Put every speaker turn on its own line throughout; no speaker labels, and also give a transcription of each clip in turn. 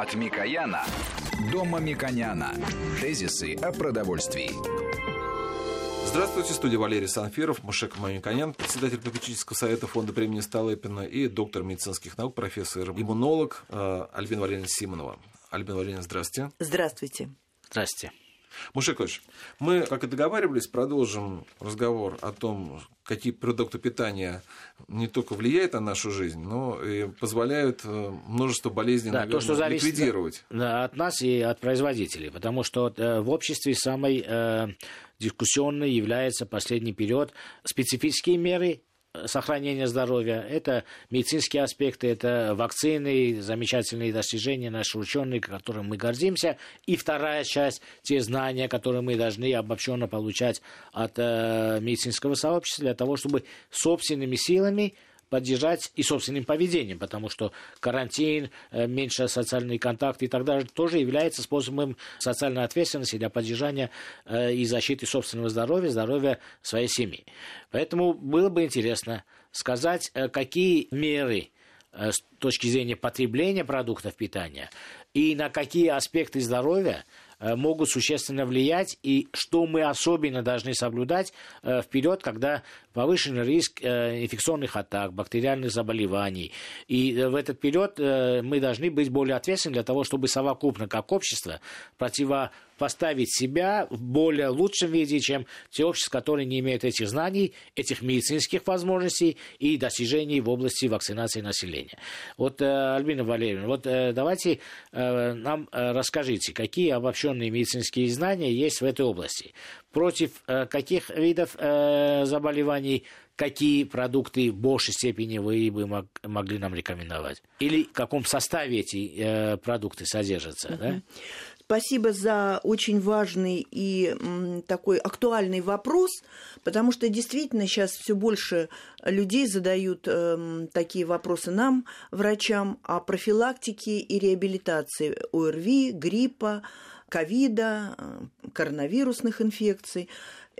От Микояна до Мамиконяна. Тезисы о продовольствии.
Здравствуйте, студия Валерий Санфиров, Мушек Мамиконян, председатель попечительского совета фонда премии Столыпина и доктор медицинских наук, профессор, иммунолог э, Альбина Валерьевна Симонова. Альбина Валерьевна, здравствуйте.
Здравствуйте.
Здравствуйте.
Мушекович, мы, как и договаривались, продолжим разговор о том, какие продукты питания не только влияют на нашу жизнь, но и позволяют э, множество болезней
да, то, что зависит
ликвидировать.
От нас и от производителей, потому что э, в обществе самой э, дискуссионной является последний период специфические меры сохранения здоровья, это медицинские аспекты, это вакцины, замечательные достижения наши ученые, которым мы гордимся. И вторая часть, те знания, которые мы должны обобщенно получать от э, медицинского сообщества для того, чтобы собственными силами поддержать и собственным поведением, потому что карантин, э, меньше социальные контакты и так далее тоже является способом социальной ответственности для поддержания э, и защиты собственного здоровья, здоровья своей семьи. Поэтому было бы интересно сказать, э, какие меры с точки зрения потребления продуктов питания и на какие аспекты здоровья могут существенно влиять, и что мы особенно должны соблюдать вперед, когда повышенный риск э, инфекционных атак, бактериальных заболеваний. И в этот период мы должны быть более ответственны для того, чтобы совокупно, как общество, противо поставить себя в более лучшем виде, чем те общества, которые не имеют этих знаний, этих медицинских возможностей и достижений в области вакцинации населения. Вот, Альбина Валерьевна, вот давайте нам расскажите, какие обобщенные медицинские знания есть в этой области. Против каких видов заболеваний какие продукты в большей степени вы бы могли нам рекомендовать? Или в каком составе эти продукты содержатся? Да?
Спасибо за очень важный и такой актуальный вопрос, потому что действительно сейчас все больше людей задают э, такие вопросы нам, врачам, о профилактике и реабилитации ОРВИ, гриппа, ковида, э, коронавирусных инфекций.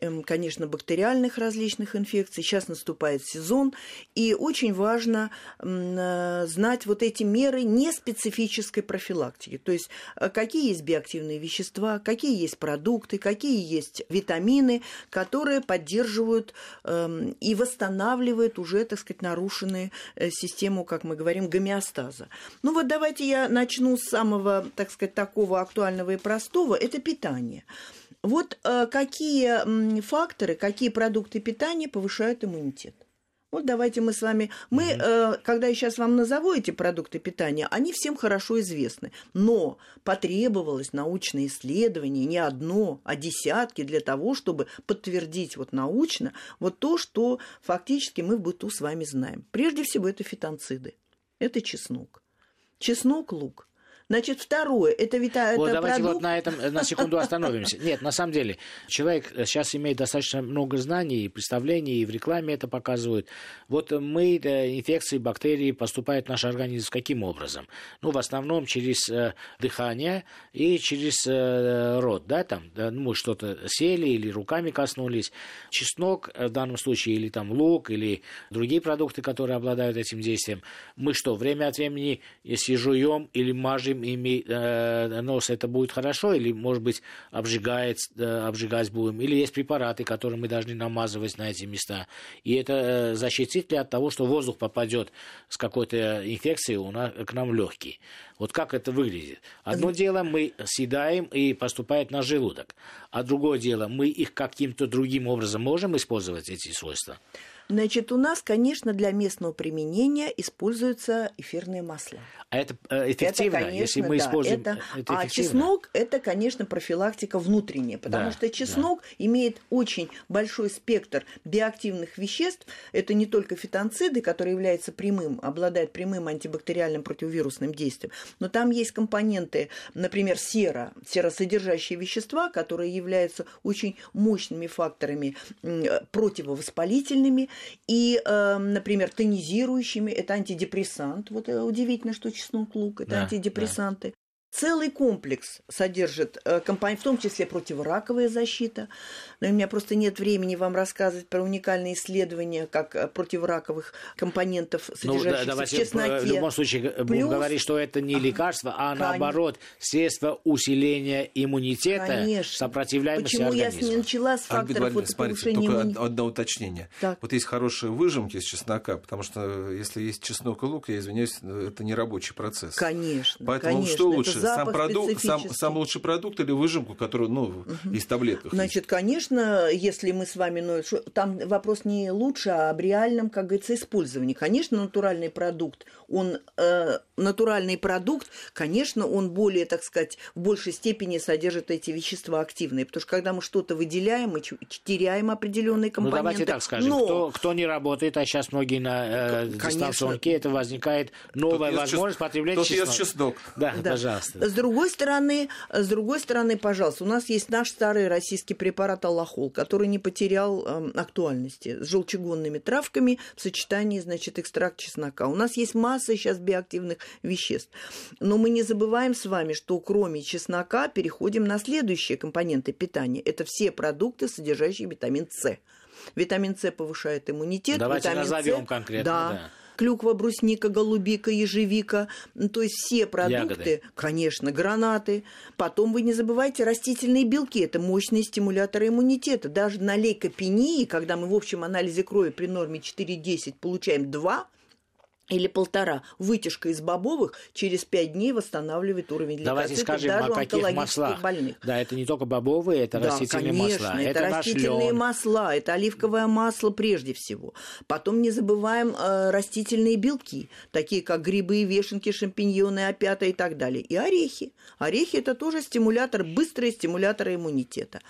Эм, конечно, бактериальных различных инфекций. Сейчас наступает сезон, и очень важно э, знать вот эти меры неспецифической профилактики. То есть, э, какие есть биоактивные вещества, какие есть продукты, какие есть витамины, которые поддерживают эм, и восстанавливают уже, так сказать, нарушенную э, систему, как мы говорим, гомеостаза. Ну вот давайте я начну с самого, так сказать, такого актуального и простого. Это питание. Вот э, какие факторы, какие продукты питания повышают иммунитет? Вот давайте мы с вами... Мы, э, когда я сейчас вам назову эти продукты питания, они всем хорошо известны. Но потребовалось научное исследование не одно, а десятки для того, чтобы подтвердить вот научно вот то, что фактически мы в быту с вами знаем. Прежде всего, это фитонциды. Это чеснок. Чеснок, лук. Значит, второе, это вита...
Вот
это
давайте
продукт...
вот на этом на секунду остановимся. Нет, на самом деле, человек сейчас имеет достаточно много знаний и представлений, и в рекламе это показывают. Вот мы, инфекции, бактерии поступают в наш организм каким образом? Ну, в основном через э, дыхание и через э, рот, да, там, ну, что-то сели или руками коснулись. Чеснок э, в данном случае, или там лук, или другие продукты, которые обладают этим действием. Мы что, время от времени, если жуем или мажем ими э, нос, это будет хорошо, или, может быть, обжигает, э, обжигать будем, или есть препараты, которые мы должны намазывать на эти места. И это э, защитит ли от того, что воздух попадет с какой-то инфекцией у нас, к нам в легкие. Вот как это выглядит? Одно дело, мы съедаем и поступает на желудок, а другое дело, мы их каким-то другим образом можем использовать, эти свойства?
Значит, у нас, конечно, для местного применения используются эфирные масла.
А это э, эффективно, это, конечно, если мы да, используем это,
это А чеснок – это, конечно, профилактика внутренняя, потому да, что чеснок да. имеет очень большой спектр биоактивных веществ. Это не только фитонциды, которые являются прямым, обладают прямым антибактериальным противовирусным действием, но там есть компоненты, например, сера, серосодержащие вещества, которые являются очень мощными факторами противовоспалительными, и, э, например, тонизирующими, это антидепрессант. Вот э, удивительно, что чеснок, лук, это да, антидепрессанты. Целый комплекс содержит э, компонент, в том числе противораковая защита. Но у меня просто нет времени вам рассказывать про уникальные исследования как э, противораковых компонентов, содержащихся
ну, да,
в чесноке.
В любом случае
Плюс...
будем говорить, что это не лекарство, а
Конечно.
наоборот средство усиления иммунитета,
Конечно.
сопротивляемости
Почему
организма.
я начала с факторов вот
смотрите, только одно уточнение.
Так.
Вот есть хорошие выжимки из чеснока, потому что если есть чеснок и лук, я извиняюсь, это не рабочий процесс.
Конечно,
Поэтому
конечно.
что
это
лучше, сам, продукт, сам, сам лучший продукт или выжимку, которую ну, из таблетках?
Значит, конечно, если мы с вами, ну, там вопрос не лучше, а об реальном, как говорится, использовании. Конечно, натуральный продукт, он э, натуральный продукт, конечно, он более, так сказать, в большей степени содержит эти вещества активные, потому что когда мы что-то выделяем, мы теряем определенные
Ну,
компоненты.
давайте так скажем.
Но
Кто, кто не работает, а сейчас многие на э, дистанционке, это возникает новая
Тут
возможность
чес-
потреблять
тут
чеснок.
ест чеснок.
Да,
Да.
пожалуйста.
С другой стороны, с другой стороны, пожалуйста, у нас есть наш старый российский препарат аллахол, который не потерял эм, актуальности с желчегонными травками в сочетании, значит, экстракт чеснока. У нас есть масса сейчас биоактивных веществ. Но мы не забываем с вами, что кроме чеснока переходим на следующие компоненты питания. Это все продукты, содержащие витамин С. Витамин С повышает иммунитет.
Давайте
витамин С-
назовем конкретно, да.
клюква, брусника, голубика, ежевика, то есть все продукты,
Ягоды.
конечно, гранаты. Потом вы не забывайте растительные белки, это мощные стимуляторы иммунитета. Даже на лейкопении, когда мы в общем анализе крови при норме 4,10 получаем 2, или полтора, вытяжка из бобовых через пять дней восстанавливает уровень
Давайте скажем,
даже
о каких
онкологических
маслах.
больных.
Да, это не только бобовые, это
Да,
растительные
конечно,
масла.
это,
наш
растительные масла, это оливковое масло прежде всего. Потом не забываем э, растительные белки, такие как грибы, вешенки, шампиньоны, опята и так далее. И орехи. Орехи это тоже стимулятор, быстрые стимуляторы иммунитета.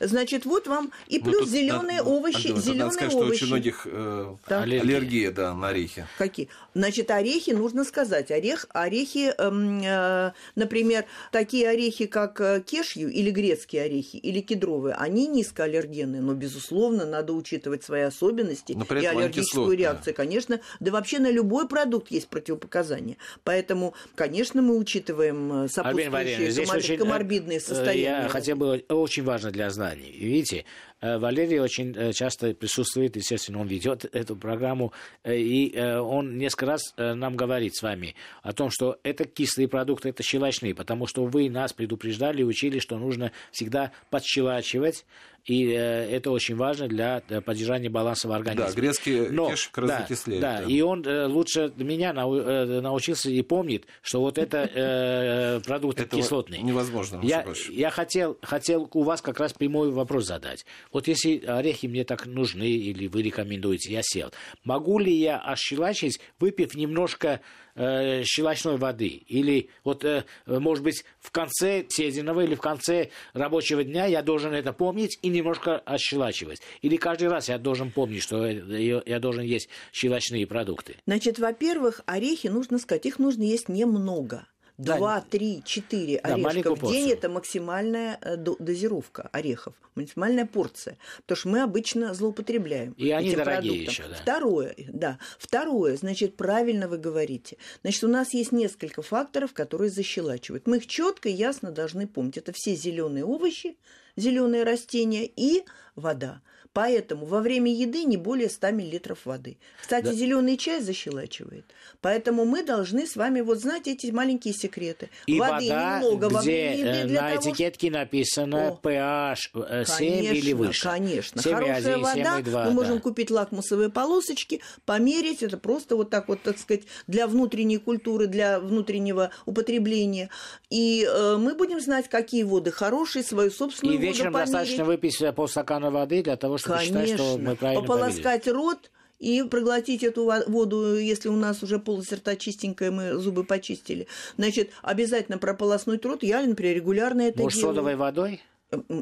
Значит, вот вам и
Ну,
плюс зеленые овощи, зеленые
Надо сказать, что
овощи.
очень многих э,
аллергия
да, на орехи.
Какие? Значит, орехи, нужно сказать, орех, орехи, эм, э, например, такие орехи, как э, кешью или грецкие орехи, или кедровые, они низкоаллергенные, но, безусловно, надо учитывать свои особенности
Но при
и аллергическую реакцию, конечно. Да вообще на любой продукт есть противопоказания. Поэтому, конечно, мы учитываем э, сопутствующие
э,
коморбидные состояния.
Я хотел бы, очень важно для знаний. Видите, Валерий очень э, часто присутствует, естественно, он ведет эту программу, э, и э, он несколько раз э, нам говорит с вами о том, что это кислые продукты, это щелочные, потому что вы нас предупреждали учили, что нужно всегда подщелачивать, и э, это очень важно для э, поддержания баланса в организме.
Да, грецкий
Но,
кеш как раз
да, да, и он э, лучше меня нау- научился и помнит, что вот это продукты
Этого
кислотные.
невозможно,
Я, я хотел, хотел у вас как раз прямой вопрос задать. Вот если орехи мне так нужны или вы рекомендуете, я сел. Могу ли я ощелачить, выпив немножко э, щелочной воды? Или вот, э, может быть, в конце съеденного или в конце рабочего дня я должен это помнить и немножко ощелачивать? Или каждый раз я должен помнить, что э, я должен есть щелочные продукты?
Значит, во-первых, орехи, нужно сказать, их нужно есть немного.
Да.
Два, три, четыре
Да,
орешка
маленькую
в день это максимальная э, до- дозировка орехов, максимальная порция. Потому что мы обычно злоупотребляем.
И они
этим
дорогие
продуктом.
еще, да.
Второе, да. Второе, значит, правильно вы говорите. Значит, у нас есть несколько факторов, которые защелачивают. Мы их четко и ясно должны помнить. Это все зеленые овощи, зеленые растения и вода. Поэтому во время еды не более 100 мл воды. Кстати,
Да.
зеленый чай защелачивает. Поэтому мы должны с вами вот знать эти маленькие секреты.
И
Воды
вода,
немного во время еды
э,
для
на
того,
этикетке написано
О.
pH э, 7
Конечно,
или выше.
Конечно,
7,1,
хорошая вода.
7,2,
мы можем
да.
купить лакмусовые полосочки, померить. Это просто вот так вот, так сказать, для внутренней культуры, для внутреннего употребления. И э, мы будем знать, какие воды хорошие, свою собственную
И
воду
вечером
померить.
достаточно выпить э, полстакана воды для того, чтобы считать, что
Конечно.
мы правильно
Пополоскать рот и проглотить эту во- воду, если у нас уже полость рта чистенькая, мы зубы почистили. Значит, обязательно прополоснуть рот. Я, например, регулярно это
повели. Может,
делаю.
содовой водой?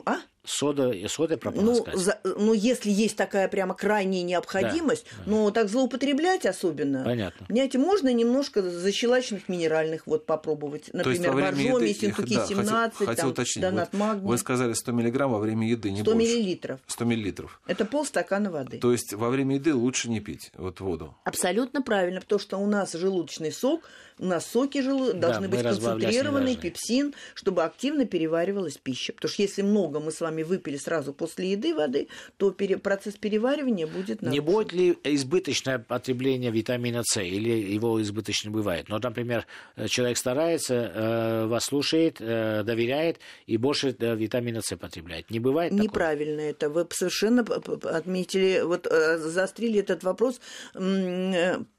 А?
Сода, содой
Ну,
прополоскать.
за- ну, если есть такая прямо крайняя необходимость,
Да,
но так злоупотреблять особенно.
Понятно.
Понимаете, можно немножко защелаченных минеральных вод попробовать. Например,
во время
боржоми, синтуки
да, хотел-
17,
хотел
там,
уточнить.
донат
Вот
магний.
Вы сказали 100 миллиграмм во время еды, не
100
больше.
миллилитров.
100 миллилитров.
Это полстакана воды.
То есть во время еды лучше не пить вот воду.
Абсолютно правильно, потому что у нас желудочный сок, у нас соки желу... должны быть
разбавлять не
концентрированные,
должны.
пепсин, чтобы активно переваривалась пища. Потому что если много мы с вами выпили сразу после еды воды, то пере- процесс переваривания будет
Не
нарушен.
будет ли избыточное потребление витамина С, или его избыточно бывает? Ну, например, э, человек старается, э, вас слушает, э, доверяет и больше витамина С потребляет. Не бывает такого?
Неправильно это. Вы совершенно отметили, вот заострили этот вопрос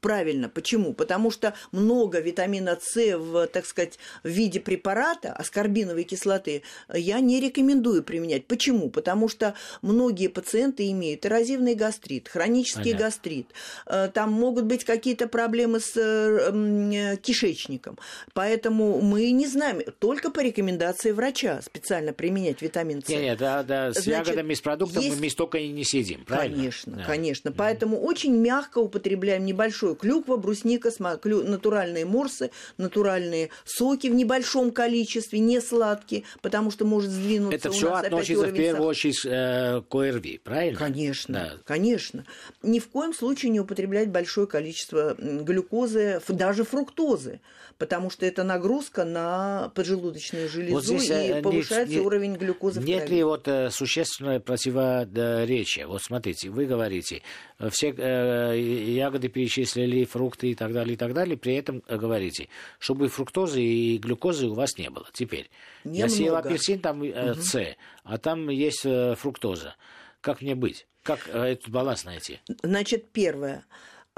правильно. Почему? Потому что много витамина С в, так сказать, в виде препарата, аскорбиновой кислоты, я не рекомендую применять. Почему? Потому что многие пациенты имеют эрозивный гастрит, хронический
Понятно.
гастрит. Э, Там могут быть какие-то проблемы с э, э, кишечником. Поэтому мы не знаем, только по рекомендации врача специально применять витамин С.
Нет, нет, да, да, с
Значит,
ягодами, с продуктом
есть-
мы столько и не сидим, правильно?
Конечно,
Да.
конечно. Поэтому очень мягко употребляем небольшой клюква, брусника, натуральные морсы, натуральные соки в небольшом количестве, не сладкие, потому что может сдвинуться
Это все относится в первую очередь э, к ОРВИ, правильно?
Конечно,
Да.
конечно. Ни в коем случае не употреблять большое количество глюкозы, даже фруктозы, потому что это нагрузка на поджелудочную железу
э,
и повышается
не-
уровень глюкозы в
Нет
крови.
ли вот э, существенное противоречие? Вот смотрите, вы говорите, э, все э, ягоды перечислили, фрукты и так далее, и так далее, при этом э, говорите, чтобы фруктозы и глюкозы у вас не было. Теперь, я съел
Немного.
апельсин, там э, С, а там есть э, фруктоза. Как мне быть? Как этот баланс найти?
Значит, первое.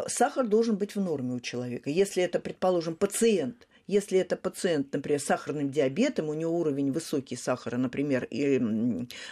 Сахар должен быть в норме у человека. Если это, предположим, пациент, если это пациент, например, с сахарным диабетом, у него уровень высокий сахара, например, и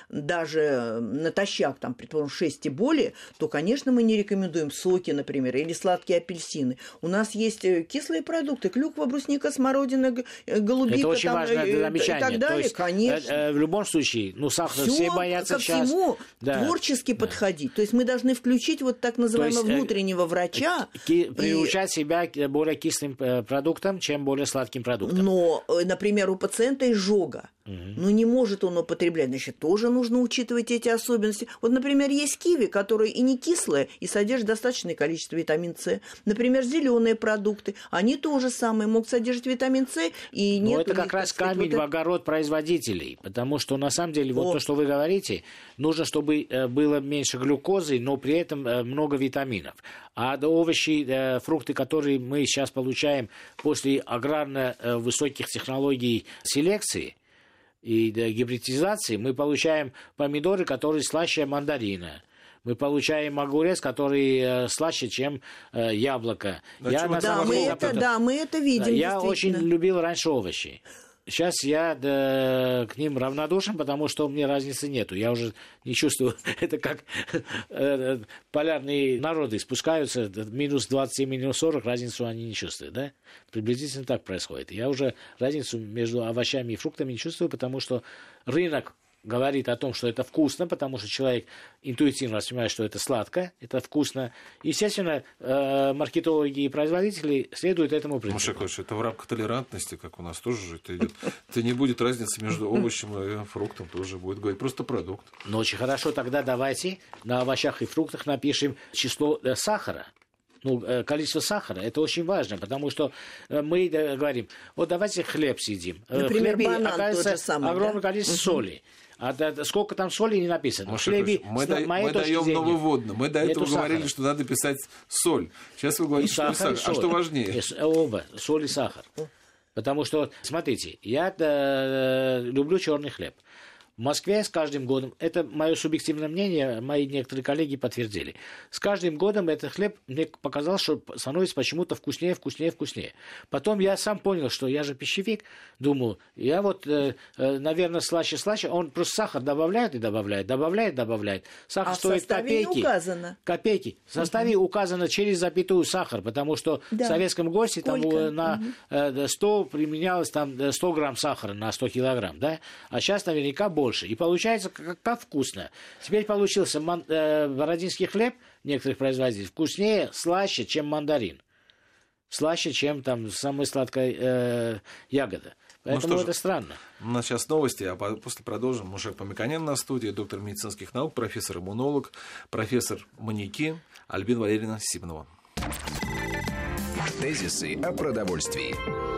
даже натощак, там, предположим, 6 и более, то, конечно, мы не рекомендуем соки, например, или сладкие апельсины. У нас есть э, кислые продукты, клюква, брусника, смородина, э, голубика
Это очень
там,
важное
э,
замечание.
и так
То
далее.
есть,
конечно.
в любом случае, ну, сахар все
Всё
боятся
ко
сейчас.
всему
Да.
творчески подходить. То есть мы должны включить вот так называемого
есть,
внутреннего врача.
Ки-
и-
приучать себя к более кислым продуктам, чем более сладким продуктам.
Но, э, например, у пациента изжога. Ну, не может он употреблять. Значит, тоже нужно учитывать эти особенности. Вот, например, есть киви, которые и не кислые, и содержат достаточное количество витамин С. Например, зеленые продукты. Они тоже самые могут содержать витамин С, и
Но
нет
Ну, это как раз
сказать,
камень
вот
в
это-
огород производителей, потому что на самом деле вот
О.
то, что вы говорите, нужно, чтобы э, было меньше глюкозы, но при этом э, много витаминов. А овощи, э, фрукты, которые мы сейчас получаем после аграрно э, высоких технологий селекции и гибридизации, мы получаем помидоры, которые слаще мандарина. Мы получаем огурец, который э, слаще, чем э, яблоко.
Да ты
Да, мы это, да, мы это видим,
да, я очень любил раньше овощи. Сейчас я да, к ним равнодушен, потому что мне разницы нету. Я уже не чувствую. Это как э, полярные народы спускаются, минус 20 и минус 40, разницу они не чувствуют. Да? Приблизительно так происходит. Я уже разницу между овощами и фруктами не чувствую, потому что рынок говорит о том, что это вкусно, потому что человек интуитивно воспринимает, что это сладко, это вкусно. Естественно, э, маркетологи и производители следуют этому принципу.
Маша Клавович, это в рамках толерантности, как у нас тоже же это идет. Это не будет разницы между овощем и фруктом, тоже будет говорить. Просто продукт.
Ну, очень хорошо, тогда давайте на овощах и фруктах напишем число э, сахара. Ну, э, количество сахара, это очень важно, потому что э, мы э, говорим, вот давайте хлеб съедим.
Например,
в хлебе
банан
оказывается
тот же самый,
огромное
да?
количество соли. А да- сколько там соли не написано.
Маша
хлебе,
мы,
с
да-
моей
мы
точки
даем
зрения,
нововводно. Мы до этого говорили,
сахара.
что надо писать соль. Сейчас вы
И
говорите, что
сахар, и
сахар. А
соль.
что важнее?
И Оба, соль и сахар. Потому что, смотрите, я э, люблю черный хлеб. В Москве с каждым годом, это мое субъективное мнение, мои некоторые коллеги подтвердили, с каждым годом этот хлеб мне показалось, что становится почему-то вкуснее, вкуснее, вкуснее. Потом я сам понял, что я же пищевик, думаю, я вот, э, э, наверное, слаще, слаще, он просто сахар добавляет и добавляет, добавляет, добавляет. Сахар
А в
стоит
составе не
копейки.
указано.
Копейки. В составе указано через запятую сахар, потому что
Да.
в Советском Госте там э, на э, 100 применялось там э, 100 грамм сахара на 100 килограмм, да? А сейчас наверняка больше. Больше. И получается, как, как вкусно. Теперь получился ман, э, бородинский хлеб некоторых производителей вкуснее, слаще, чем мандарин. Слаще, чем там самая сладкая э, ягода. Ну Поэтому ну, это же, странно.
У нас сейчас новости, а после продолжим. Мушек Помиканян на студии, доктор медицинских наук, профессор-иммунолог, профессор маньяки Альбин Валерьевна Сибнова.
Тезисы о продовольствии.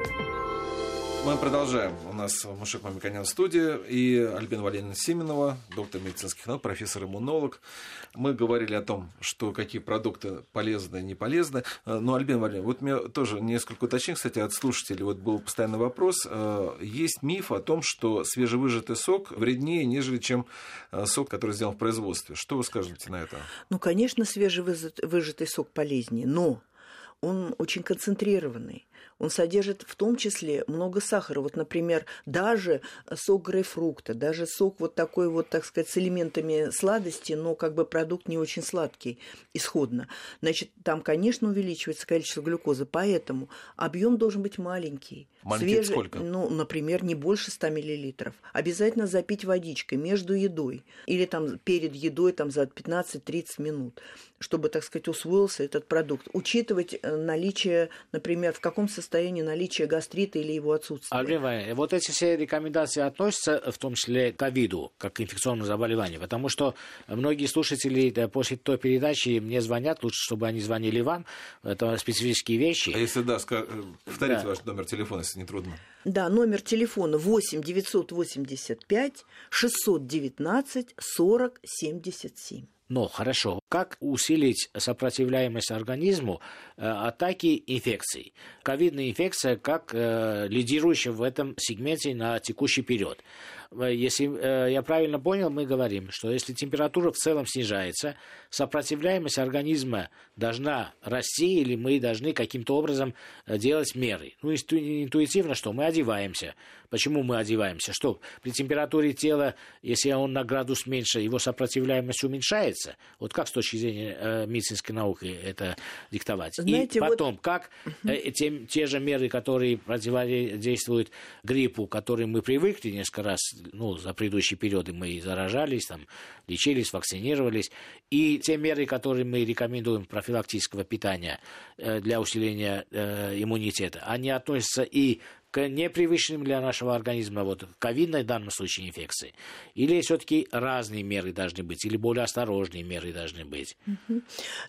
Мы продолжаем. У нас Мушек Мамиканян в студии и Альбина Валерьевна Сименова, доктор медицинских наук, профессор-иммунолог. Мы говорили о том, что какие продукты полезны и не полезны. Э, но, Альбина Валерьевна, вот меня тоже несколько уточнений, кстати, от слушателей. Вот был постоянный вопрос. Э, есть миф о том, что свежевыжатый сок вреднее, нежели чем э, сок, который сделан в производстве. Что вы скажете на это?
Ну, конечно, свежевыжатый сок полезнее, но он очень концентрированный он содержит в том числе много сахара. Вот, например, даже сок грейпфрукта, даже сок вот такой вот, так сказать, с элементами сладости, но как бы продукт не очень сладкий исходно. Значит, там, конечно, увеличивается количество глюкозы, поэтому объем должен быть маленький.
Маленький свежий, сколько?
Ну, например, не больше 100 миллилитров. Обязательно запить водичкой между едой или там перед едой там за 15-30 минут чтобы, так сказать, усвоился этот продукт. Учитывать э, наличие, например, в каком состоянии наличие гастрита или его отсутствие.
Алина, вот эти все рекомендации относятся в том числе к ковиду, как к инфекционному заболеванию, потому что многие слушатели да, после той передачи мне звонят, лучше, чтобы они звонили вам, это специфические вещи.
А если да, скаж... Э, повторите да. ваш номер телефона, если не трудно.
Да, номер телефона 8 985 619 40 77.
Но хорошо, как усилить сопротивляемость организму э, атаки инфекций? Ковидная инфекция как э, лидирующая в этом сегменте на текущий период. Э, если э, я правильно понял, мы говорим, что если температура в целом снижается, сопротивляемость организма должна расти, или мы должны каким-то образом э, делать меры. Ну, интуитивно что? Мы одеваемся. Почему мы одеваемся? Что при температуре тела, если он на градус меньше, его сопротивляемость уменьшается? Вот как с точки зрения э, медицинской науки это диктовать? Знаете, И потом, вот... как э, те, те же меры, которые противодействуют гриппу, к которым мы привыкли несколько раз, ну, за предыдущие периоды мы заражались, там, лечились, вакцинировались, и те меры, которые мы рекомендуем профилактического питания э, для усиления э, иммунитета, они относятся и к непривычным для нашего организма, вот ковидной в данном случае инфекции? Или все-таки разные меры должны быть, или более осторожные меры должны быть?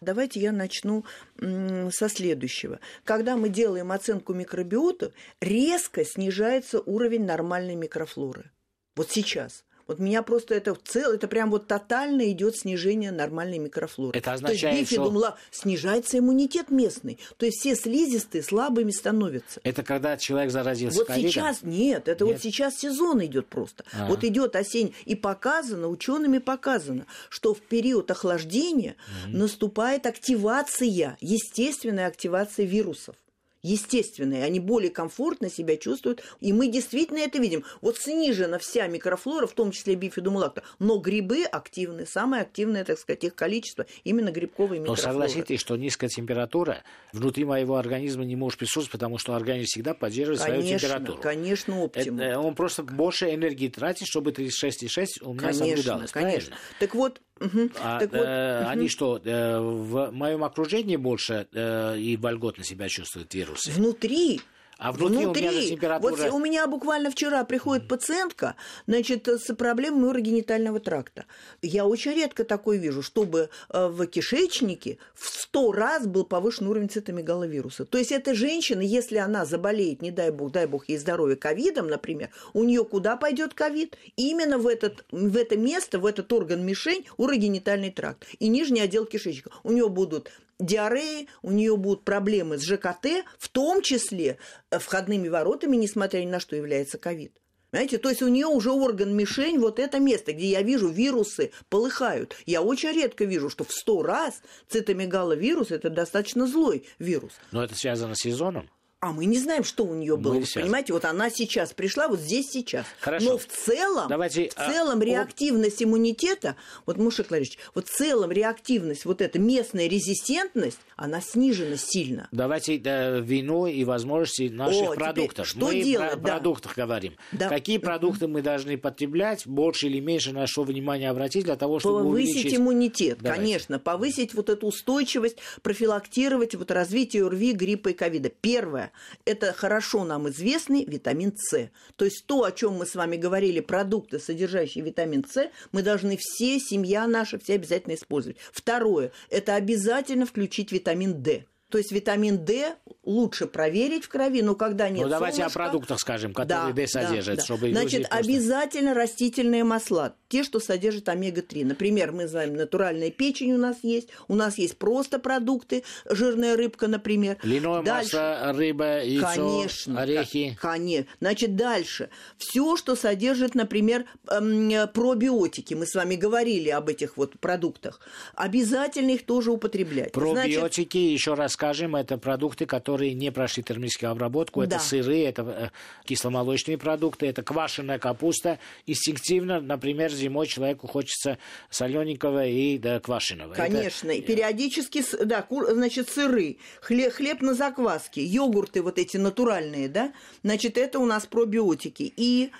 Давайте я начну со следующего. Когда мы делаем оценку микробиота, резко снижается уровень нормальной микрофлоры. Вот сейчас. Вот меня просто это в целом, это прям вот тотально идет снижение нормальной микрофлоры.
Это означает,
То есть бифидум что... снижается иммунитет местный. То есть все слизистые слабыми становятся.
Это когда человек заразился
Вот
ковидом?
сейчас нет, это нет. вот сейчас сезон идет просто. А-а-а. Вот идет осень и показано, учеными показано, что в период охлаждения mm-hmm. наступает активация, естественная активация вирусов естественные, они более комфортно себя чувствуют, и мы действительно это видим. Вот снижена вся микрофлора, в том числе бифидумулакта, но грибы активны, самое активное, так сказать, их количество, именно грибковые микрофлоры.
Но согласитесь, что низкая температура внутри моего организма не может присутствовать, потому что организм всегда поддерживает
конечно,
свою температуру.
Конечно, оптимум.
Это, он просто больше энергии тратит, чтобы 36,6 у меня конечно, соблюдалось. Конечно. Правильно?
Так вот, Угу.
А, так вот, э, угу. Они что, э, в моем окружении больше э, и вольготно себя чувствуют вирусы?
Внутри.
А внутри, внутри. у меня температура...
Вот у меня буквально вчера приходит пациентка, значит, с проблемой урогенитального тракта. Я очень редко такое вижу, чтобы э, в кишечнике в сто раз был повышен уровень цитомегаловируса. То есть эта женщина, если она заболеет, не дай бог, дай бог ей здоровье, ковидом, например, у нее куда пойдет ковид? Именно в, этот, в это место, в этот орган-мишень урогенитальный тракт и нижний отдел кишечника. У нее будут диареи, у нее будут проблемы с ЖКТ, в том числе э, входными воротами, несмотря ни на что является ковид. Понимаете, то есть у нее уже орган-мишень, вот это место, где я вижу вирусы полыхают. Я очень редко вижу, что в сто раз цитомегаловирус – это достаточно злой вирус.
Но это связано с сезоном?
А мы не знаем, что у нее было.
Мы
Вы
сейчас.
понимаете, вот она сейчас пришла, вот здесь сейчас.
Хорошо.
Но в целом,
Давайте,
в
а,
целом
о-
реактивность иммунитета, вот, Мушек Ларич, вот в целом реактивность, вот эта местная резистентность, она снижена сильно.
Давайте э, вину и возможности наших
О,
продуктов.
что
мы
делать,
про
да.
продуктах говорим.
Да.
Какие продукты мы должны потреблять, больше или меньше на что внимание обратить для того, чтобы
Повысить
увеличить...
иммунитет,
Давайте.
конечно, повысить вот эту устойчивость, профилактировать вот развитие ОРВИ, гриппа и ковида. Первое, это хорошо нам известный витамин С. То есть то, о чем мы с вами говорили, продукты, содержащие витамин С, мы должны все, семья наша, все обязательно использовать. Второе, это обязательно включить витамин D. То есть витамин D лучше проверить в крови, но когда нет
Ну, давайте
солнышка-
о продуктах скажем, которые D содержат, чтобы люди
Значит, обязательно растительные масла, те, что содержат омега-3. Например, мы знаем, натуральная печень у нас есть, у нас есть просто продукты, жирная рыбка, например.
Льняное
Дальше.
масло, рыба, яйцо,
Конечно.
орехи.
Конечно. Значит, дальше. Все, что содержит, например, эм, пробиотики. Мы с вами говорили об этих вот продуктах. Обязательно их тоже употреблять. Значит,
Пробиотики, еще раз скажем, это продукты, которые не прошли термическую обработку.
Да.
Это сыры, это э, кисломолочные продукты, это квашеная капуста. Инстинктивно, например, зимой человеку хочется солененького и да, квашеного. Это-
Конечно, и периодически, с- да, кур- значит, сыры, хлеб, хлеб на закваске, йогурты вот эти натуральные, да, значит, это у нас пробиотики. И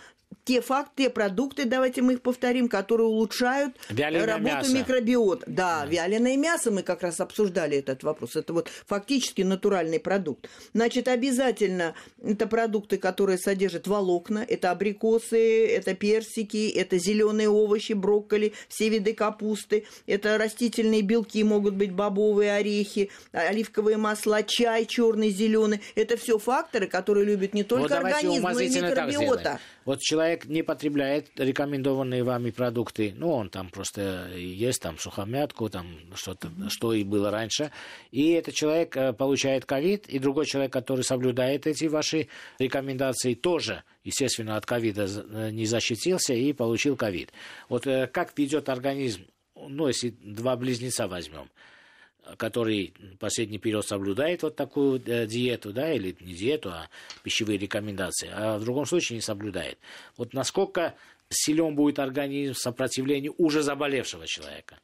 те факты, те продукты, давайте мы их повторим, которые улучшают
Вяленое
работу
мясо.
микробиота. Да, вяленое мясо, мы как раз обсуждали этот вопрос. Это вот фактически натуральный продукт. Значит, обязательно это продукты, которые содержат волокна, это абрикосы, это персики, это зеленые овощи, брокколи, все виды капусты, это растительные белки, могут быть бобовые орехи, оливковые масла, чай черный, зеленый. Это все факторы, которые любят не только
вот
организм, но и микробиота.
Вот человек не потребляет рекомендованные вами продукты, ну, он там просто ест там сухомятку, там что-то, что и было раньше, и этот человек э, получает ковид, и другой человек, который соблюдает эти ваши рекомендации, тоже, естественно, от ковида э, не защитился и получил ковид. Вот э, как ведет организм, ну, если два близнеца возьмем, который в последний период соблюдает вот такую э, диету, да, или не диету, а пищевые рекомендации, а в другом случае не соблюдает. Вот насколько силен будет организм сопротивлению уже заболевшего человека?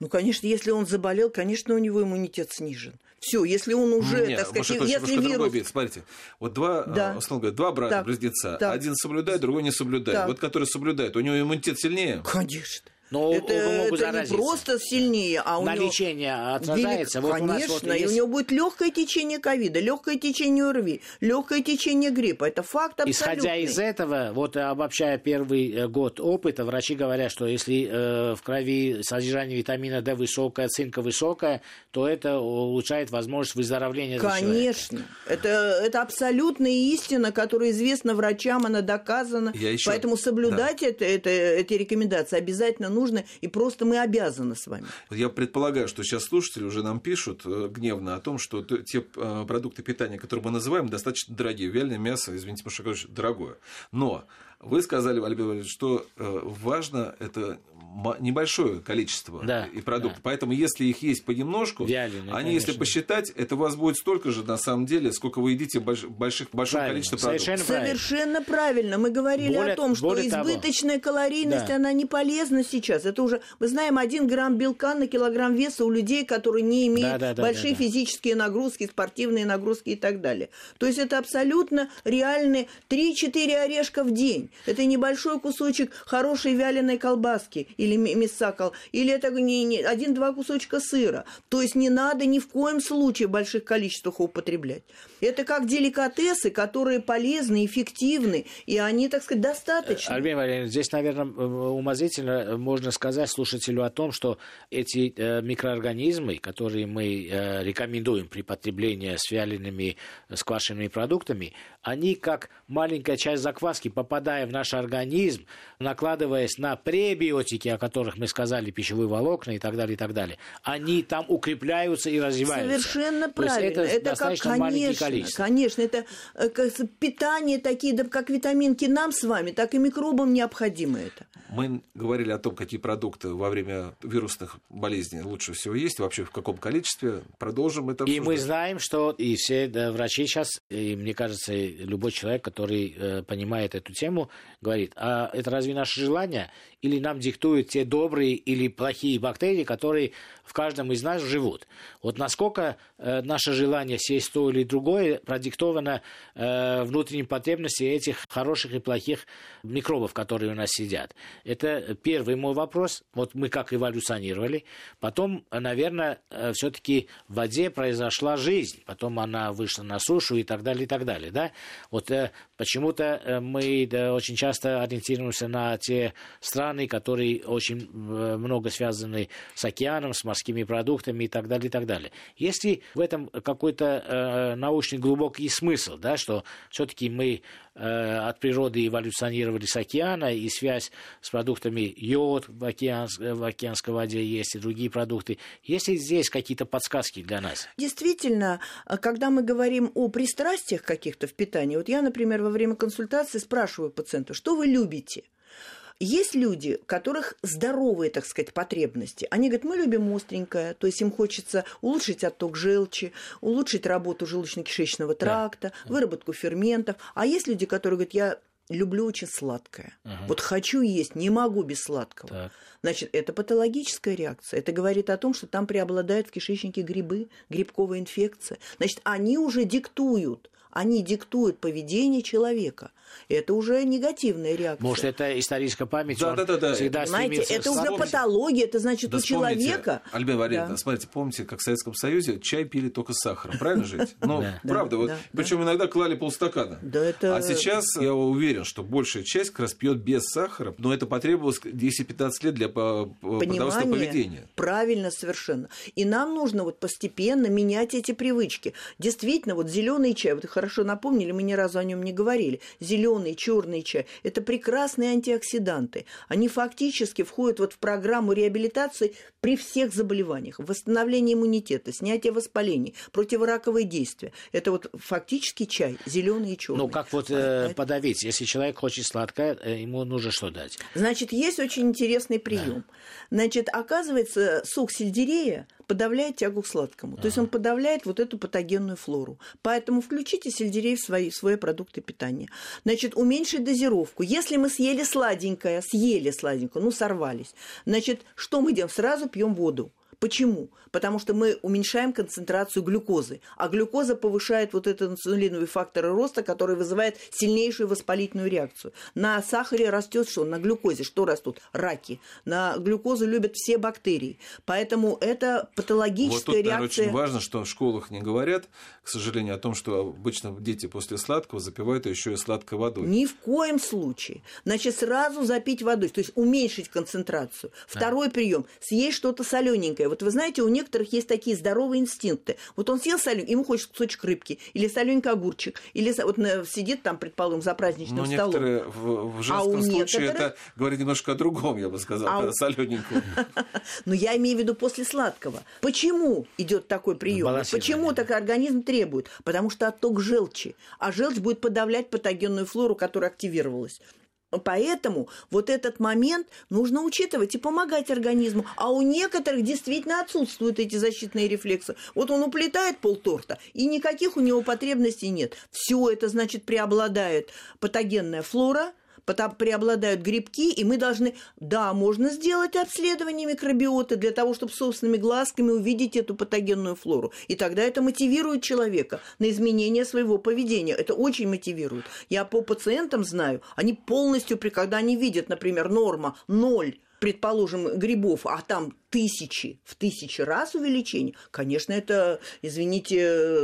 Ну, конечно, если он заболел, конечно, у него иммунитет снижен. Все, если он уже,
Нет,
так сказать,
Маша,
если вирус...
бит. Смотрите, вот два,
Да.
э, условно говоря, два брата,
Так,
близнеца.
так.
Один соблюдает, другой не соблюдает.
Так.
Вот который соблюдает, у него иммунитет сильнее.
Конечно.
Но
это
могут
это не просто сильнее, а у
На
него...
лечение отражается.
Велик-
Вот у
Конечно,
вот
и у
есть-
него будет легкое течение ковида, легкое течение ОРВИ, легкое течение гриппа. Это факт абсолютный.
Исходя из этого, вот обобщая первый э, год опыта, врачи говорят, что если э, в крови содержание витамина D высокое, цинка высокое, то это улучшает возможность выздоровления.
Конечно. Это, это абсолютная истина, которая известна врачам, она доказана.
Я еще-
Поэтому соблюдать это, это, эти рекомендации обязательно нужно, и просто мы обязаны с вами.
Я предполагаю, что сейчас слушатели уже нам пишут э, гневно о том, что те э, продукты питания, которые мы называем, достаточно дорогие. Вяленое мясо, извините, Маша дорогое. Но вы сказали, Альбин Валерьевич, что э, важно это небольшое количество
Да,
и продуктов.
да.
Поэтому, если их есть понемножку,
Вяленые,
они, если
конечно.
посчитать, это у вас будет столько же, на самом деле, сколько вы едите больш- больших, большого
Правильно,
количества продуктов.
совершенно правильно.
Совершенно правильно. Мы говорили
Более-
о том, что
более того.
избыточная калорийность,
Да.
она не полезна сейчас. Это уже, мы знаем, один грамм белка на килограмм веса у людей, которые не имеют
Да, да, да,
большие
да, да.
физические нагрузки, спортивные нагрузки и так далее. То есть это абсолютно реальные 3-4 орешка в день. Это небольшой кусочек хорошей вяленой колбаски или м- мяса, кол- или это не, не- один-два кусочка сыра. То есть не надо ни в коем случае в больших количествах употреблять. Это как деликатесы, которые полезны, эффективны, и они, так сказать, достаточно.
Альбин Валерьевич, здесь, наверное, умозрительно можно сказать слушателю о том, что эти э, микроорганизмы, которые мы э, рекомендуем при потреблении с вялеными, э, с квашенными продуктами, они как маленькая часть закваски, попадая в наш организм, накладываясь на пребиотики о которых мы сказали, пищевые волокна и так далее, и так далее, они там укрепляются и развиваются.
Совершенно правильно.
это, это как,
конечно, конечно, это э, питание такие, да, как витаминки нам с вами, так и микробам необходимо это.
Мы говорили о том, какие продукты во время вирусных болезней лучше всего есть, вообще в каком количестве. Продолжим это
обсуждать. И мы знаем, что и все да, врачи сейчас, и мне кажется, любой человек, который э, понимает эту тему, говорит, а это разве наше желание? Или нам диктуют те добрые или плохие бактерии, которые в каждом из нас живут? Вот насколько э, наше желание съесть то или другое продиктовано э, внутренней потребностью этих хороших и плохих микробов, которые у нас сидят. Это первый мой вопрос. Вот мы как эволюционировали. Потом, наверное, э, все-таки в воде произошла жизнь. Потом она вышла на сушу и так далее, и так далее. Да? Вот э, почему-то э, мы да, очень часто ориентируемся на те страны, которые очень много связаны с океаном, с морскими продуктами и так далее, и так далее. Если в этом какой-то э, научный глубокий смысл, да, что все-таки мы э, от природы эволюционировали с океана, и связь с продуктами йод в, океан, в океанской воде есть, и другие продукты. Есть ли здесь какие-то подсказки для нас?
Действительно, когда мы говорим о пристрастиях каких-то в питании, вот я, например, во время консультации спрашиваю пациента, что вы любите? Есть люди, у которых здоровые, так сказать, потребности. Они говорят, мы любим остренькое, то есть им хочется улучшить отток желчи, улучшить работу желудочно-кишечного тракта, да. выработку ферментов. А есть люди, которые говорят, я люблю очень сладкое. Угу. Вот хочу есть, не могу без сладкого. Так. Значит, это патологическая реакция. Это говорит о том, что там преобладают в кишечнике грибы, грибковая инфекция. Значит, они уже диктуют они диктуют поведение человека. Это уже негативная реакция.
Может, это историческая память?
Да, да, да, да.
Всегда Знаете, это уже патология, это значит да у человека...
Альбина Валерьевна, да. смотрите, помните, как в Советском Союзе чай пили только с сахаром, правильно жить? Ну, правда, вот, причем иногда клали полстакана. Да, это... А сейчас я уверен, что большая часть как раз пьет без сахара, но это потребовалось 10-15 лет для продовольственного поведения.
Правильно совершенно. И нам нужно вот постепенно менять эти привычки. Действительно, вот зеленый чай, вот хорошо напомнили, мы ни разу о нем не говорили. Зеленый, черный чай – это прекрасные антиоксиданты. Они фактически входят вот в программу реабилитации при всех заболеваниях. Восстановление иммунитета, снятие воспалений, противораковые действия. Это вот фактически чай, зеленый и черный.
Ну, как вот э, подавить? Если человек хочет сладкое, э, ему нужно что дать?
Значит, есть очень интересный прием. Да. Значит, оказывается, сок сельдерея подавляет тягу к сладкому. То есть он подавляет вот эту патогенную флору. Поэтому включите сельдерей в свои, в свои продукты питания. Значит, уменьшить дозировку. Если мы съели сладенькое, съели сладенькое, ну сорвались, значит, что мы делаем? Сразу пьем воду. Почему? Потому что мы уменьшаем концентрацию глюкозы, а глюкоза повышает вот этот инсулиновый фактор роста, который вызывает сильнейшую воспалительную реакцию. На сахаре растет что? На глюкозе. Что растут? Раки. На глюкозу любят все бактерии. Поэтому это патологическая вот тут,
реакция.
Наверное,
очень важно, что в школах не говорят, к сожалению, о том, что обычно дети после сладкого запивают еще и сладкой водой.
Ни в коем случае. Значит, сразу запить водой, то есть уменьшить концентрацию. Второй а. прием – съесть что-то солененькое вот вы знаете, у некоторых есть такие здоровые инстинкты. Вот он съел соленый, ему хочется кусочек рыбки, или солененький огурчик, или вот сидит там, предположим, за праздничным Но
столом. некоторые в, в женском а случае некоторых... это говорит немножко о другом, я бы сказал, а у... солененьком.
Но я имею в виду после сладкого. Почему идет такой прием? Почему так организм требует? Потому что отток желчи. А желчь будет подавлять патогенную флору, которая активировалась. Поэтому вот этот момент нужно учитывать и помогать организму. А у некоторых действительно отсутствуют эти защитные рефлексы. Вот он уплетает полторта, и никаких у него потребностей нет. Все это, значит, преобладает патогенная флора – преобладают грибки, и мы должны, да, можно сделать обследование микробиоты для того, чтобы собственными глазками увидеть эту патогенную флору. И тогда это мотивирует человека на изменение своего поведения. Это очень мотивирует. Я по пациентам знаю, они полностью, когда они видят, например, норма ноль предположим, грибов, а там тысячи, в тысячи раз увеличение, конечно, это, извините,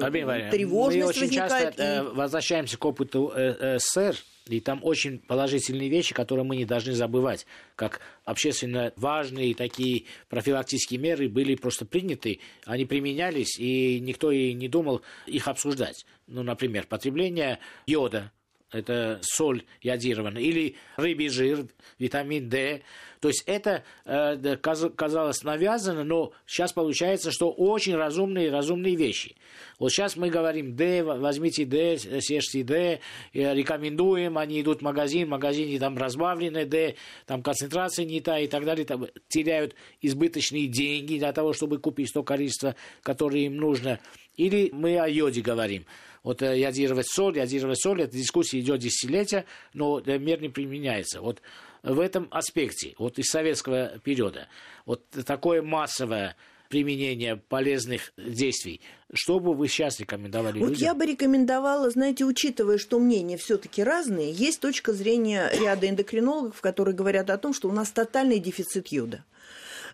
тревожность
Мы очень
возникает.
часто и... возвращаемся к опыту э, СССР, и там очень положительные вещи, которые мы не должны забывать, как общественно важные такие профилактические меры были просто приняты, они применялись, и никто и не думал их обсуждать. Ну, например, потребление йода это соль йодированная, или рыбий жир, витамин D. То есть это э, казалось навязано, но сейчас получается, что очень разумные, разумные вещи. Вот сейчас мы говорим D, возьмите D, съешьте D, рекомендуем, они идут в магазин, в магазине там разбавленное D, там концентрация не та и так далее, там теряют избыточные деньги для того, чтобы купить то количество, которое им нужно. Или мы о йоде говорим. Вот э, йодировать соль, йодировать соль, эта дискуссия идет десятилетия, но э, мер не применяется. Вот в этом аспекте, вот из советского периода, вот такое массовое применение полезных действий. Что бы вы сейчас рекомендовали
вот
людям?
я бы рекомендовала, знаете, учитывая, что мнения все-таки разные, есть точка зрения ряда эндокринологов, которые говорят о том, что у нас тотальный дефицит йода.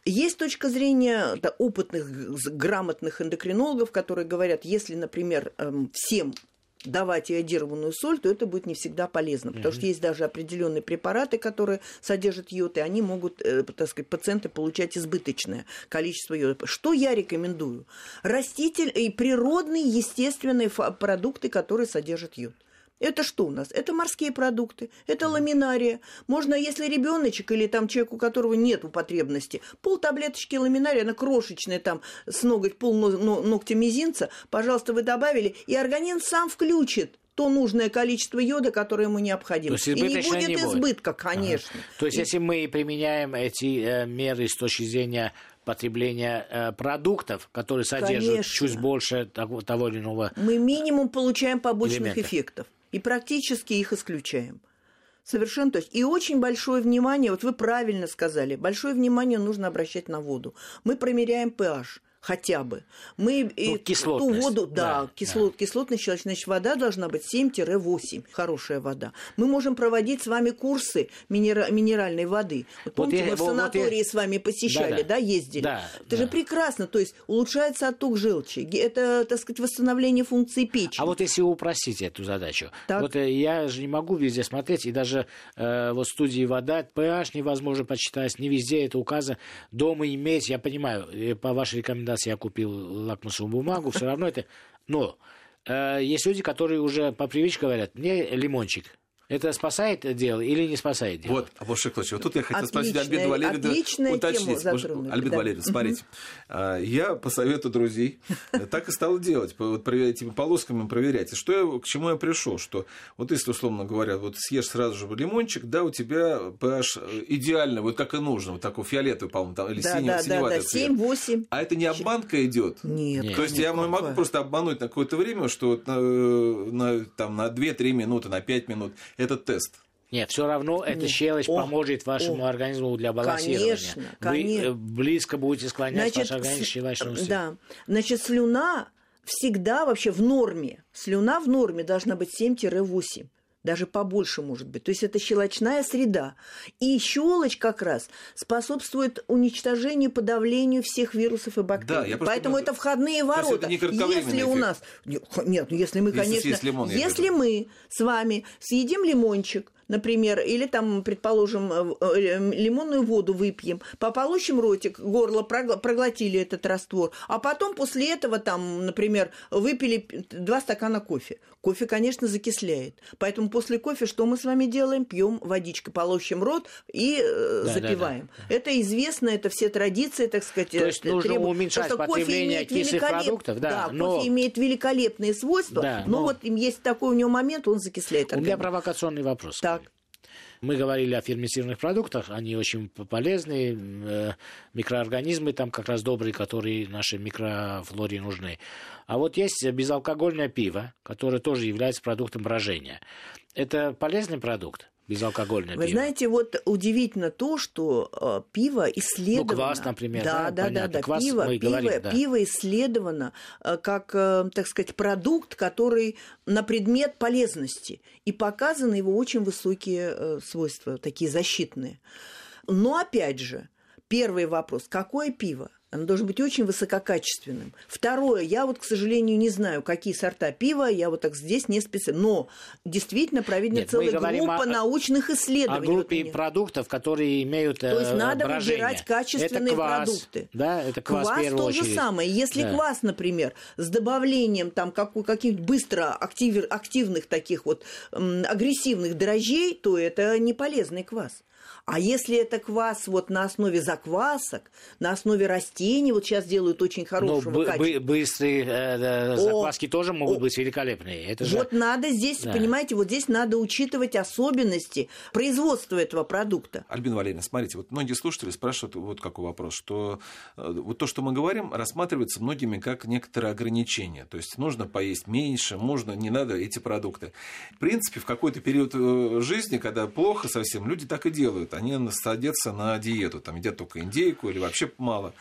Есть точка зрения да, опытных, грамотных эндокринологов, которые говорят, если, например, эм, всем давать иодированную соль, то это будет не всегда полезно, потому mm-hmm. что есть даже определенные препараты, которые содержат йод, и они могут, э, так сказать, пациенты получать избыточное количество йода. Что я рекомендую? Раститель и природные, естественные продукты, которые содержат йод. Это что у нас? Это морские продукты, это ламинария. Можно, если ребеночек или там человек, у которого нет потребности, пол таблеточки ламинария, она крошечная, там с ноготь, пол ногтя мизинца, пожалуйста, вы добавили, и организм сам включит то нужное количество йода, которое ему необходимо.
То есть и не будет не
избытка, конечно. Ага.
То есть, и... если мы применяем эти э, меры с точки зрения потребления э, продуктов, которые содержат Конечно. чуть больше того, того или иного.
Мы минимум получаем побочных элемента. эффектов и практически их исключаем. Совершенно то есть. И очень большое внимание, вот вы правильно сказали, большое внимание нужно обращать на воду. Мы промеряем pH хотя бы. Мы
ну, ту
воду, да, да, кислот, да. кислотность щелочь, значит, вода должна быть 7-8, хорошая вода. Мы можем проводить с вами курсы минера, минеральной воды. Вот, помните, вот мы я, в санатории вот я... с вами посещали, да, да. да ездили? Да, Это да. же прекрасно, то есть улучшается отток желчи, это, так сказать, восстановление функции печени.
А вот если упростить эту задачу, так. вот э, я же не могу везде смотреть, и даже э, вот в студии вода, pH невозможно почитать, не везде это указано. Дома иметь, я понимаю, э, по вашей рекомендации раз я купил лакмусовую бумагу, все равно это... Но э, есть люди, которые уже по привычке говорят, мне лимончик, это спасает дело или не спасает дело?
Вот, Абош Шеклович, вот тут я хотел отличная, спросить Альбеду Валерьевну уточнить. Альбед да. Валерьевна, смотрите, а, я по совету друзей так и стал делать, вот этими полосками проверять. И что я, к чему я пришел, что вот если, условно говоря, вот съешь сразу же лимончик, да, у тебя pH идеальный, вот как и нужно, вот такой фиолетовый, по-моему, там, или да, синий, да, синеватый да,
цвет. 7-8.
А это не обманка идет?
Нет.
То есть я могу просто обмануть на какое-то время, что вот на, на, там, на 2-3 минуты, на 5 минут этот тест.
Нет, все равно эта щелочь о, поможет вашему о, организму для балансирования. Конечно, конечно. Вы близко будете склонять Значит, ваш организм к щелочному
Да. Значит, слюна всегда вообще в норме. Слюна в норме должна быть 7-8 даже побольше может быть. То есть это щелочная среда. И щелочь как раз способствует уничтожению, подавлению всех вирусов и бактерий. Да, Поэтому это входные ворота.
Это
если у нас... Нет, ну если мы, если конечно... Если мы с вами съедим лимончик, например, или там, предположим, э, э, лимонную воду выпьем, пополощем ротик, горло проглотили этот раствор, а потом после этого там, например, выпили два стакана кофе. Кофе, конечно, закисляет. Поэтому после кофе что мы с вами делаем? Пьем водичкой, полощем рот и э, да, запиваем. Да, да. Это известно, это все традиции, так сказать.
То есть нужно требуют. уменьшать Просто потребление кислых продуктов. Да,
да но... кофе имеет великолепные свойства, да, но, но вот есть такой у него момент, он закисляет.
У меня провокационный вопрос.
Так.
Мы говорили о ферментированных продуктах, они очень полезные, э, микроорганизмы там как раз добрые, которые нашей микрофлоре нужны. А вот есть безалкогольное пиво, которое тоже является продуктом брожения. Это полезный продукт? Безалкогольное
Вы
пиво.
знаете, вот удивительно то, что э, пиво исследовано...
Ну, квас, например.
Да, да, да. да, Квас пиво, мы пиво, говорим, да. пиво исследовано э, как, э, так сказать, продукт, который на предмет полезности. И показаны его очень высокие свойства, такие защитные. Но, опять же, первый вопрос. Какое пиво? Оно должно быть очень высококачественным. Второе, я вот, к сожалению, не знаю, какие сорта пива, я вот так здесь не специально. Но действительно проведена Нет, целая группа о, научных исследований.
О группе вот продуктов, которые имеют
То есть надо брожение. выбирать качественные
это квас,
продукты.
Да, это квас,
квас
то
же самое. Если да. квас, например, с добавлением там каких-нибудь быстро актив, активных таких вот агрессивных дрожжей, то это не полезный квас. А если это квас вот на основе заквасок, на основе растений, вот сейчас делают очень хорошего
Но
качества.
быстрые э, закваски о, тоже могут о, быть великолепные.
Это же... Вот надо здесь, да. понимаете, вот здесь надо учитывать особенности производства этого продукта.
Альбина Валерьевна, смотрите, вот многие слушатели спрашивают вот какой вопрос, что э, вот то, что мы говорим, рассматривается многими как некоторые ограничения. То есть нужно поесть меньше, можно, не надо эти продукты. В принципе, в какой-то период э, жизни, когда плохо совсем, люди так и делают они садятся на диету, там едят только индейку или вообще мало.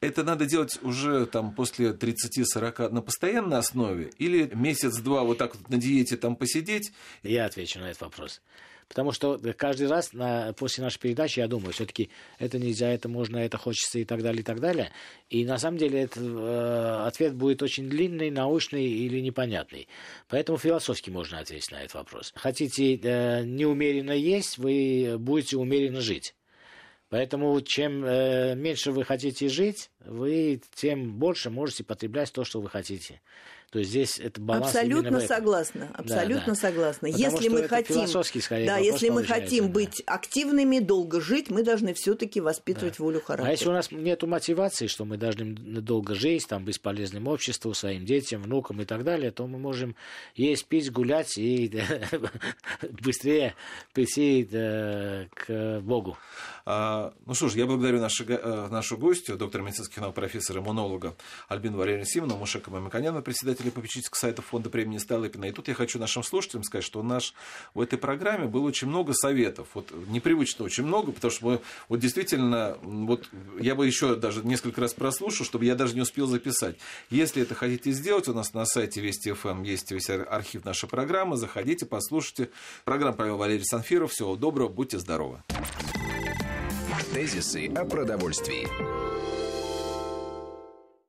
Это надо делать уже там после 30-40 на постоянной основе или месяц-два вот так вот на диете там посидеть?
Я отвечу на этот вопрос. Потому что каждый раз на, после нашей передачи я думаю, все-таки это нельзя, это можно, это хочется и так далее, и так далее. И на самом деле этот э, ответ будет очень длинный, научный или непонятный. Поэтому философски можно ответить на этот вопрос. Хотите э, неумеренно есть, вы будете умеренно жить. Поэтому чем э, меньше вы хотите жить, вы тем больше можете потреблять то, что вы хотите. То есть здесь это баланс
Абсолютно согласна, абсолютно да, да. согласна. Потому если мы хотим, скорее, да, если мы хотим да. быть активными, долго жить, мы должны все-таки воспитывать да. волю характера.
А если у нас нет мотивации, что мы должны долго жить, там, быть полезным обществу, своим детям, внукам и так далее, то мы можем есть, пить, гулять и быстрее прийти к Богу.
А, ну что ж, я благодарю нашу, э, нашу гостью, доктора медицинских наук, профессора-иммунолога Альбину Валерию Симонову, Мушека Мамиканяна, председателя попечительского сайта фонда премии Столыпина. И тут я хочу нашим слушателям сказать, что у нас в этой программе было очень много советов. Вот непривычно очень много, потому что мы, вот действительно, вот я бы еще даже несколько раз прослушал, чтобы я даже не успел записать. Если это хотите сделать, у нас на сайте Вести ФМ есть весь архив нашей программы. Заходите, послушайте. Программу провел Валерий Санфиров. Всего доброго, будьте здоровы.
Тезисы о продовольствии.